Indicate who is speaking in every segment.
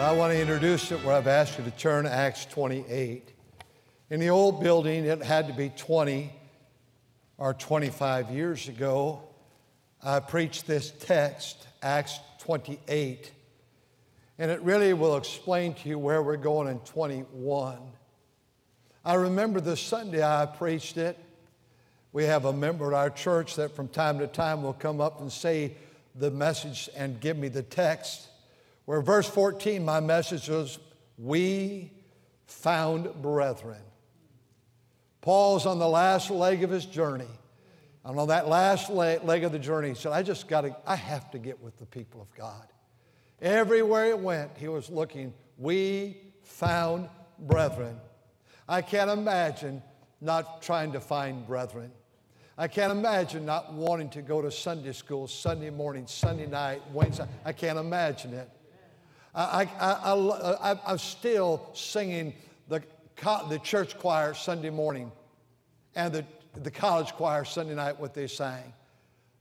Speaker 1: I want to introduce it where I've asked you to turn Acts 28. In the old building, it had to be 20 or 25 years ago. I preached this text, Acts 28, and it really will explain to you where we're going in 21. I remember the Sunday I preached it. We have a member at our church that from time to time will come up and say the message and give me the text. Where verse 14, my message was, We found brethren. Paul's on the last leg of his journey. And on that last leg of the journey, he said, I just got to, I have to get with the people of God. Everywhere he went, he was looking, we found brethren. I can't imagine not trying to find brethren. I can't imagine not wanting to go to Sunday school Sunday morning, Sunday night, Wednesday. I can't imagine it. I, I, I, am still singing the, the church choir Sunday morning and the, the college choir Sunday night, what they sang.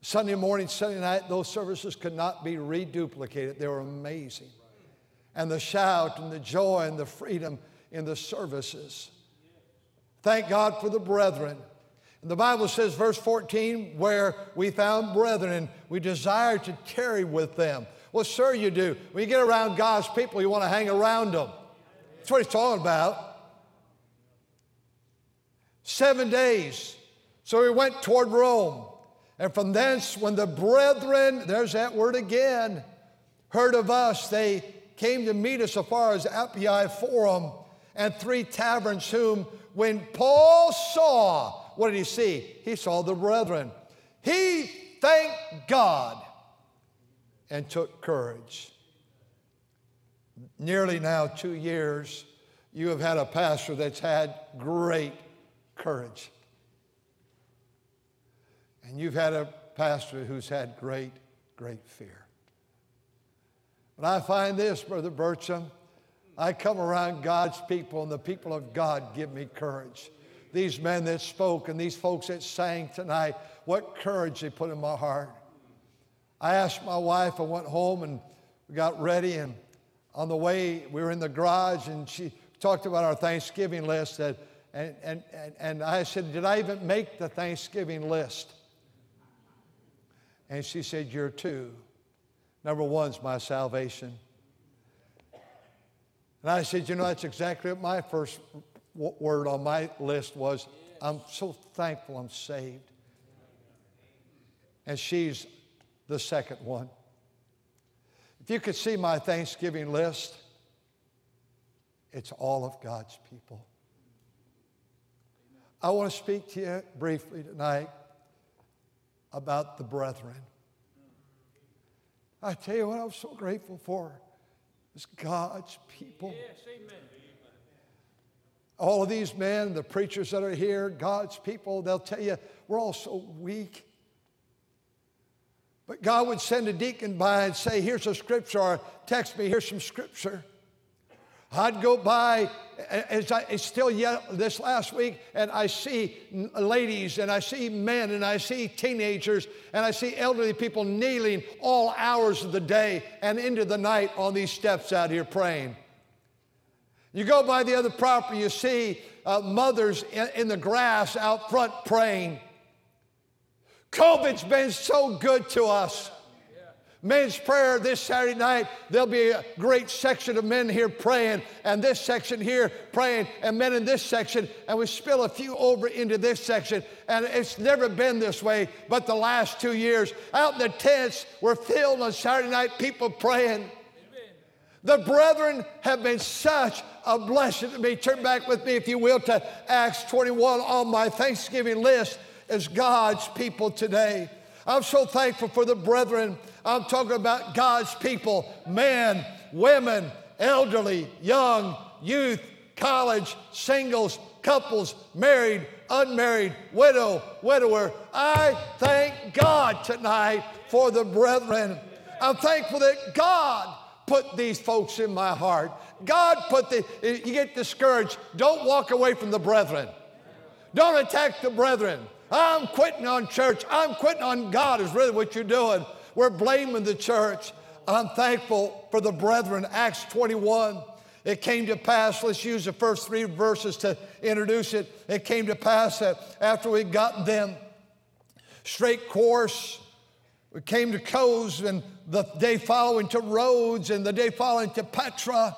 Speaker 1: Sunday morning, Sunday night, those services could not be reduplicated. They were amazing. And the shout and the joy and the freedom in the services. Thank God for the brethren. And the Bible says, verse 14, where we found brethren, we desire to tarry with them. Well, sure you do. When you get around God's people, you want to hang around them. That's what he's talking about. Seven days. So he went toward Rome. And from thence, when the brethren, there's that word again, heard of us, they came to meet us as far as Appii Forum and three taverns, whom when Paul saw, what did he see? He saw the brethren. He thanked God and took courage. Nearly now two years, you have had a pastor that's had great courage. And you've had a pastor who's had great, great fear. But I find this, Brother Burcham, I come around God's people, and the people of God give me courage. These men that spoke and these folks that sang tonight, what courage they put in my heart. I asked my wife, I went home and we got ready, and on the way, we were in the garage, and she talked about our Thanksgiving list. That, and, and, and I said, Did I even make the Thanksgiving list? And she said, You're two. Number one's my salvation. And I said, You know, that's exactly what my first word on my list was. I'm so thankful I'm saved. And she's the second one. If you could see my Thanksgiving list, it's all of God's people. I want to speak to you briefly tonight about the brethren. I tell you what I'm so grateful for is God's people. Yes, amen. All of these men, the preachers that are here, God's people, they'll tell you we're all so weak. But God would send a deacon by and say, Here's a scripture, or text me, here's some scripture. I'd go by, as I still yet this last week, and I see ladies, and I see men, and I see teenagers, and I see elderly people kneeling all hours of the day and into the night on these steps out here praying. You go by the other property, you see uh, mothers in, in the grass out front praying. COVID's been so good to us. Men's prayer this Saturday night, there'll be a great section of men here praying, and this section here praying, and men in this section, and we spill a few over into this section. And it's never been this way, but the last two years, out in the tents, we're filled on Saturday night, people praying. The brethren have been such a blessing to me. Turn back with me, if you will, to Acts 21 on my Thanksgiving list as God's people today. I'm so thankful for the brethren. I'm talking about God's people men, women, elderly, young, youth, college, singles, couples, married, unmarried, widow, widower. I thank God tonight for the brethren. I'm thankful that God put these folks in my heart. God put the, you get discouraged. Don't walk away from the brethren. Don't attack the brethren. I'm quitting on church. I'm quitting on God, is really what you're doing. We're blaming the church. I'm thankful for the brethren. Acts 21. It came to pass, let's use the first three verses to introduce it. It came to pass that after we got them straight course, we came to Cos and the day following to Rhodes and the day following to Patara.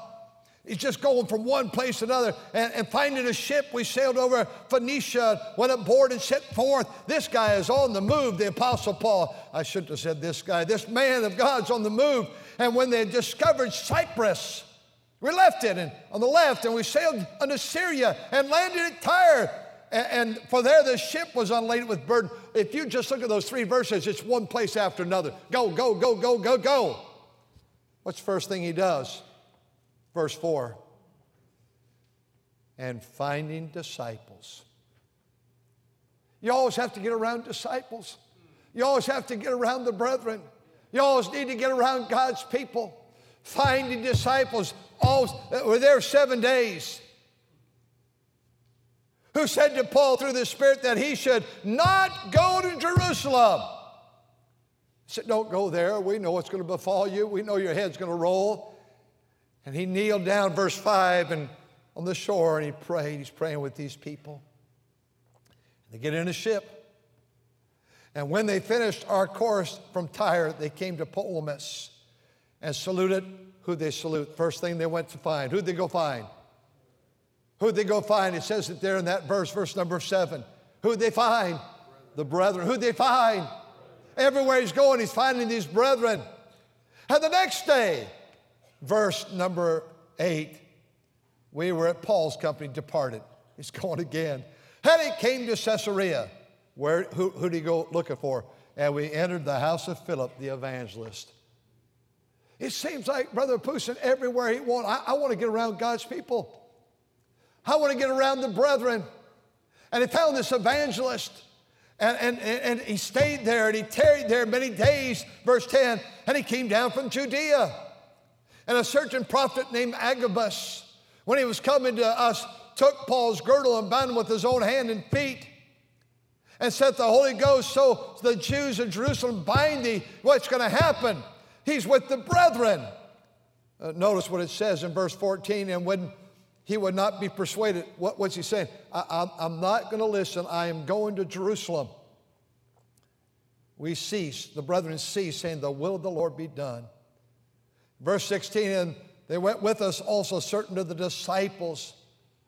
Speaker 1: He's just going from one place to another. And, and, finding a ship, we sailed over Phoenicia, went aboard and set forth. This guy is on the move, the Apostle Paul. I shouldn't have said this guy. This man of God's on the move. And when they discovered Cyprus, we left it and on the left and we sailed unto Syria and landed at Tyre. And, and for there the ship was unladen with burden. If you just look at those three verses, it's one place after another. Go, go, go, go, go, go. What's the first thing he does? Verse 4 and finding disciples. You always have to get around disciples. You always have to get around the brethren. You always need to get around God's people. Finding disciples. Always, uh, were there seven days. Who said to Paul through the Spirit that he should not go to Jerusalem? He said, Don't go there. We know what's going to befall you. We know your head's going to roll. And he kneeled down, verse 5, and on the shore, and he prayed. He's praying with these people. And They get in a ship. And when they finished our course from Tyre, they came to Ptolemais and saluted. Who'd they salute? First thing they went to find. Who'd they go find? Who'd they go find? It says it there in that verse, verse number seven. Who'd they find? The brethren. Who'd they find? Everywhere he's going, he's finding these brethren. And the next day, verse number eight, we were at Paul's company, departed. He's going again. And he came to Caesarea. Where, who, who did he go looking for? And we entered the house of Philip the evangelist. It seems like Brother Pusin, everywhere he went, I, I want to get around God's people. I want to get around the brethren. And he found this evangelist. And, and, and he stayed there and he tarried there many days, verse 10, and he came down from Judea. And a certain prophet named Agabus, when he was coming to us, took Paul's girdle and bound him with his own hand and feet and said, The Holy Ghost, so the Jews of Jerusalem bind thee. What's going to happen? He's with the brethren. Uh, notice what it says in verse 14. And when he would not be persuaded, what, what's he saying? I, am not going to listen. I am going to Jerusalem. We cease, the brethren cease, saying, The will of the Lord be done. Verse 16, and they went with us also certain of the disciples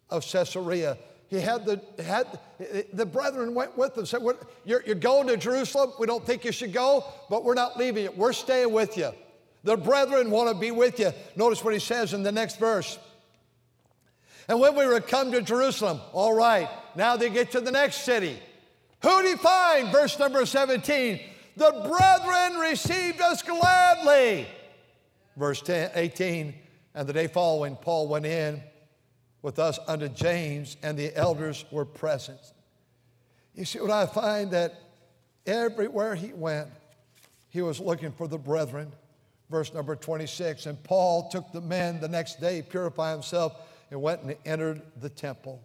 Speaker 1: of Caesarea. He had the, had, the brethren went with them, said, you're, you're going to Jerusalem. We don't think you should go, but we're not leaving you. We're staying with you. The brethren want to be with you. Notice what he says in the next verse. And when we were come to Jerusalem, all right, now they get to the next city. Who do you find? Verse number 17. The brethren received us gladly verse 10, 18, and the day following, Paul went in with us unto James, and the elders were present. You see what I find that everywhere he went, he was looking for the brethren. Verse number 26, and Paul took the men the next day, purified himself, and went and entered the temple.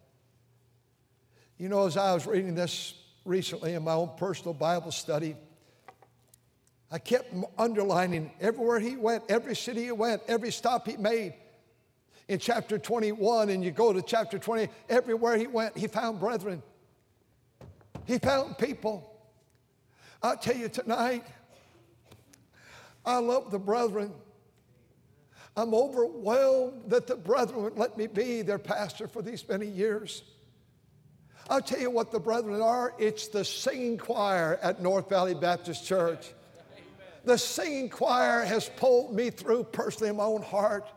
Speaker 1: You know, as I was reading this recently in my own personal Bible study, I kept underlining everywhere he went, every city he went, every stop he made. In chapter 21, and you go to chapter 20, everywhere he went, he found brethren. He found people. I'll tell you tonight, I love the brethren. I'm overwhelmed that the brethren would let me be their pastor for these many years. I'll tell you what the brethren are it's the singing choir at North Valley Baptist Church. The singing choir has pulled me through personally in my own heart.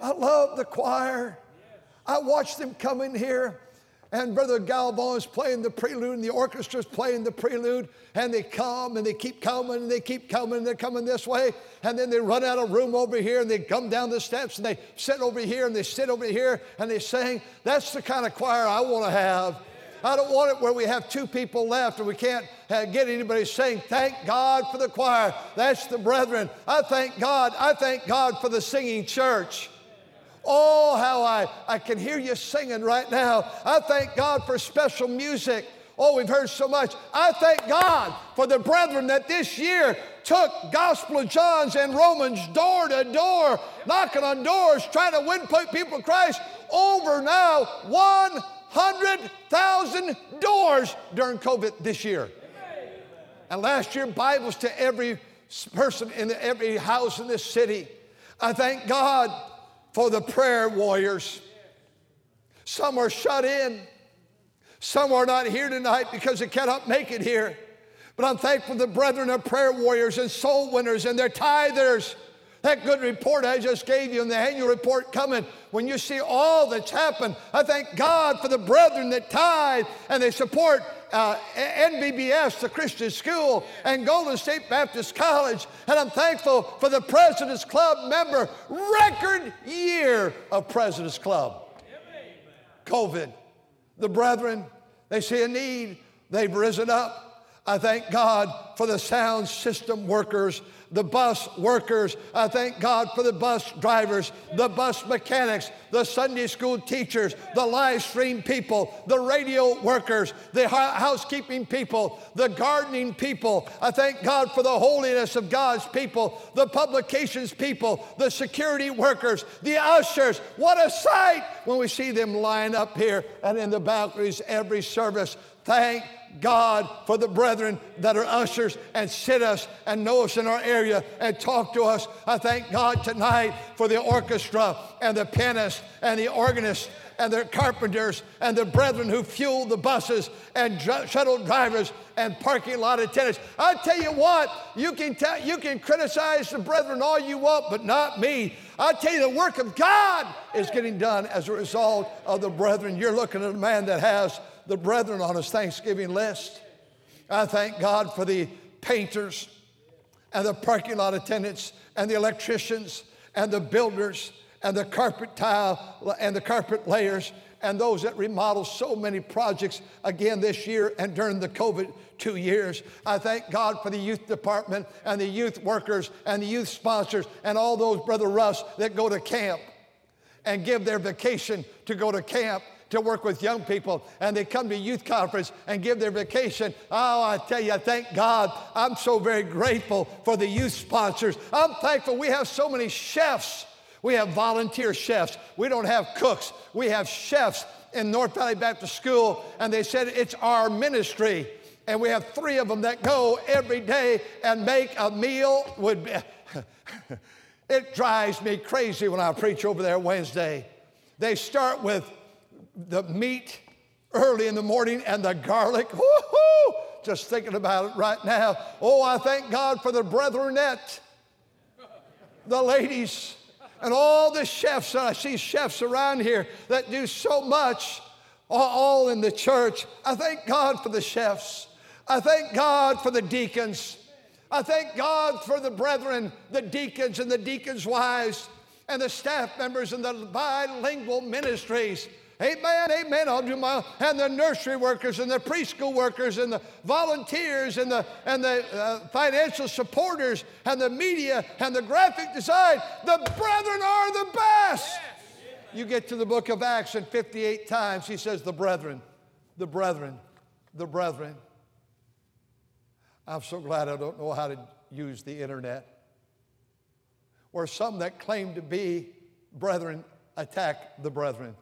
Speaker 1: I love the choir. I watch them come in here. and Brother Galvon is playing the prelude, and the orchestra's playing the prelude, and they come and they keep coming and they keep coming, and they're coming this way, and then they run out of room over here and they come down the steps and they sit over here and they sit over here and they sing. That's the kind of choir I want to have. I don't want it where we have two people left and we can't uh, get anybody saying, Thank God for the choir. That's the brethren. I thank God. I thank God for the singing church. Oh, how I, I can hear you singing right now. I thank God for special music. Oh, we've heard so much. I thank God for the brethren that this year took Gospel of John's and Romans door to door, knocking on doors, trying to win people to Christ. Over now 100,000 doors during COVID this year. And last year, Bibles to every person in every house in this city. I thank God for the prayer warriors. Some are shut in. Some are not here tonight because they cannot make it here. But I'm thankful the brethren are prayer warriors and soul winners and they're tithers. That good report I just gave you and the annual report coming, when you see all that's happened, I thank God for the brethren that tithe and they support uh, NVBS, the Christian school, and Golden State Baptist College. And I'm thankful for the President's Club member, record year of President's Club. COVID. The brethren, they see a need, they've risen up. I thank God for the sound system workers the bus workers. I thank God for the bus drivers, the bus mechanics, the Sunday school teachers, the live stream people, the radio workers, the housekeeping people, the gardening people. I thank God for the holiness of God's people, the publications people, the security workers, the ushers. What a sight when we see them line up here and in the balconies every service. Thank God for the brethren that are ushers and sit us and know us in our area and talk to us. I thank God tonight for the orchestra and the pianist and the organist and the carpenters and the brethren who fuel the buses and shuttle drivers and parking lot attendants. I tell you what, you can, tell, you can criticize the brethren all you want, but not me. I tell you, the work of God is getting done as a result of the brethren. You're looking at a man that has the brethren on his Thanksgiving list. I thank God for the painters and the parking lot attendants and the electricians and the builders and the carpet tile and the carpet layers and those that remodel so many projects again this year and during the COVID two years. I thank God for the youth department and the youth workers and the youth sponsors and all those, Brother Russ, that go to camp and give their vacation to go to camp to work with young people and they come to youth conference and give their vacation. Oh, I tell you, thank God. I'm so very grateful for the youth sponsors. I'm thankful we have so many chefs. We have volunteer chefs. We don't have cooks. We have chefs in North Valley Baptist School, and they said it's our ministry. And we have three of them that go every day and make a meal. Would be, it drives me crazy when I preach over there Wednesday. They start with the meat early in the morning and the garlic. Woo-hoo! Just thinking about it right now. Oh, I thank God for the brethrenette, the ladies, and all the chefs. And I see chefs around here that do so much, all in the church. I thank God for the chefs. I thank God for the deacons. I thank God for the brethren, the deacons and the deacons' wives, and the staff members and the bilingual ministries. Amen, amen. I'll do my, and the nursery workers and the preschool workers and the volunteers and the, and the uh, financial supporters and the media and the graphic design. The brethren are the best. You get to the book of Acts, and 58 times he says, The brethren, the brethren, the brethren. I'm so glad I don't know how to use the internet. Where some that claim to be brethren attack the brethren.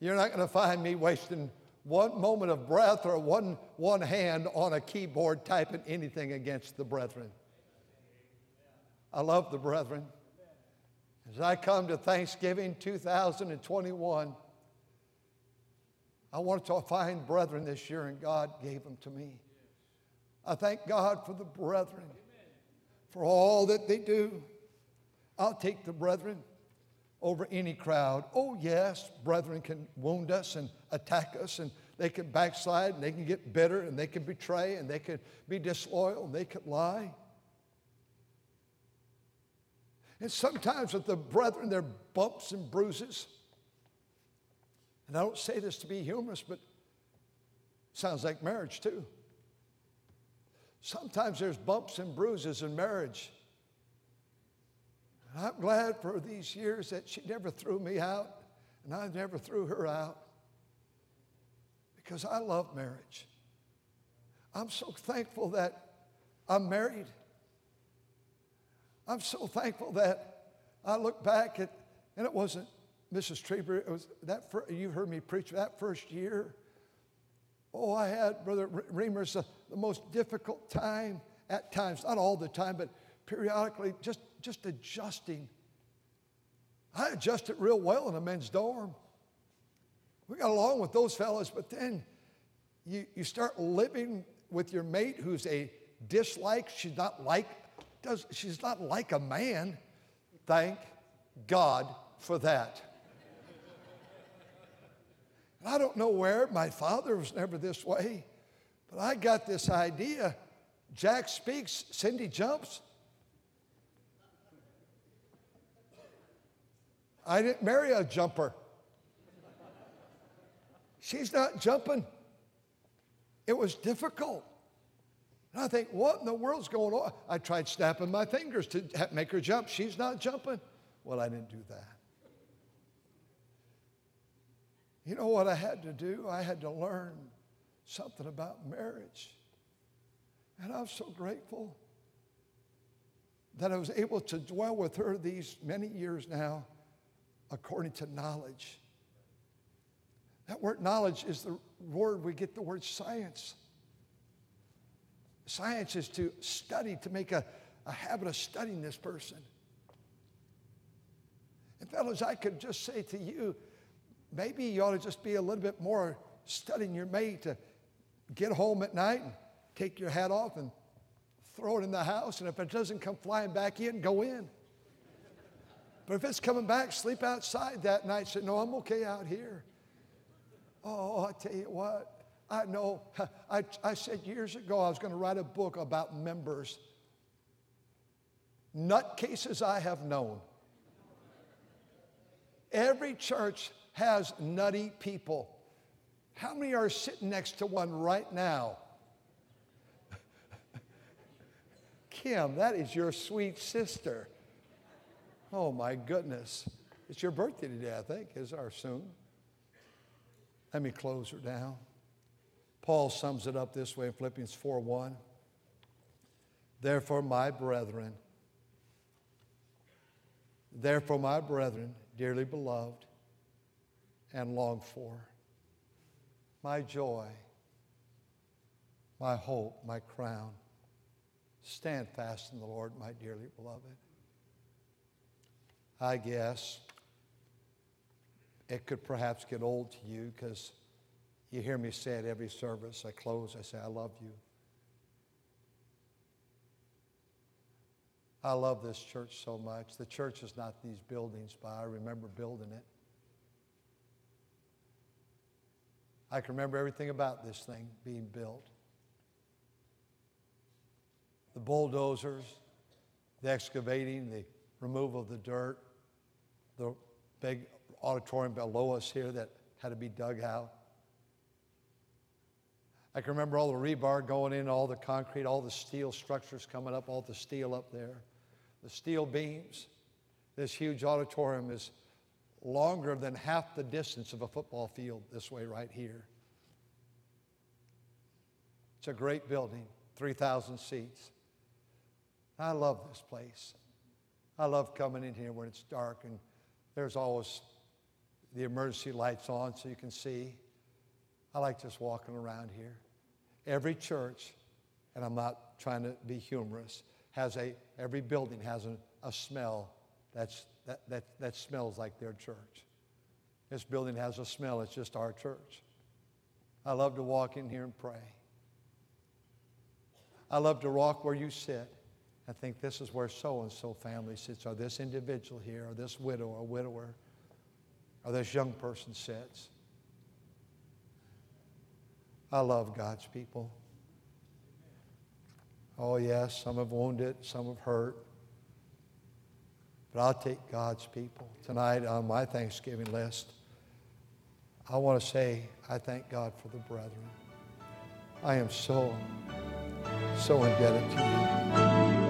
Speaker 1: You're not going to find me wasting one moment of breath or one, one hand on a keyboard typing anything against the brethren. I love the brethren. As I come to Thanksgiving 2021, I wanted to find brethren this year, and God gave them to me. I thank God for the brethren, for all that they do. I'll take the brethren over any crowd. Oh, yes, brethren can wound us and attack us, and they can backslide, and they can get bitter, and they can betray, and they can be disloyal, and they can lie. And sometimes with the brethren, there are bumps and bruises. And I don't say this to be humorous, but sounds like marriage too. Sometimes there's bumps and bruises in marriage. And I'm glad for these years that she never threw me out and I never threw her out because I love marriage. I'm so thankful that I'm married. I'm so thankful that I look back at, and it wasn't Mrs. Trieber, it was that, you heard me preach that first year. Oh, I had, Brother Reimers, the, the most difficult time at times, not all the time, but periodically, just, just adjusting. I adjusted real well in a men's dorm. We got along with those fellows, but then you, you start living with your mate who's a dislike. She's not like, does, she's not like a man. Thank God for that. And I don't know where, my father was never this way, but I got this idea Jack speaks, Cindy jumps. I didn't marry a jumper. She's not jumping. It was difficult. And I think, what in the world's going on? I tried snapping my fingers to make her jump. She's not jumping. Well, I didn't do that. You know what I had to do? I had to learn something about marriage. And I'm so grateful that I was able to dwell with her these many years now according to knowledge. That word knowledge is the word we get the word science. Science is to study, to make a, a habit of studying this person. And, fellows, I could just say to you, maybe you ought to just be a little bit more studying your mate to get home at night and take your hat off and throw it in the house. And if it doesn't come flying back in, go in. But if it's coming back, sleep outside that night. Say, no, I'm okay out here. Oh, I tell you what, I know. I, I said years ago I was going to write a book about members. Nutcases I have known. Every church has nutty people. How many are sitting next to one right now? Kim, that is your sweet sister. Oh my goodness. It's your birthday today, I think, is our soon. Let me close her down. Paul sums it up this way in Philippians 4 1. Therefore, my brethren, therefore, my brethren, dearly beloved, and longed for. My joy, my hope, my crown. Stand fast in the Lord, my dearly beloved. I guess it could perhaps get old to you because you hear me say it every service. I close, I say, I love you. I love this church so much. The church is not these buildings, but I remember building it. I can remember everything about this thing being built. The bulldozers, the excavating, the removal of the dirt, the big auditorium below us here that had to be dug out. I can remember all the rebar going in, all the concrete, all the steel structures coming up, all the steel up there, the steel beams. This huge auditorium is longer than half the distance of a football field this way, right here. It's a great building, 3,000 seats. I love this place. I love coming in here when it's dark and there's always the emergency lights on so you can see. I like just walking around here. Every church, and I'm not trying to be humorous, has a, every building has a, a smell that's that, that, that smells like their church. This building has a smell, it's just our church. I love to walk in here and pray. I love to walk where you sit I think this is where so and so family sits, or this individual here, or this widow or widower, or this young person sits. I love God's people. Oh, yes, some have wounded, some have hurt. But I'll take God's people. Tonight on my Thanksgiving list, I want to say I thank God for the brethren. I am so, so indebted to you.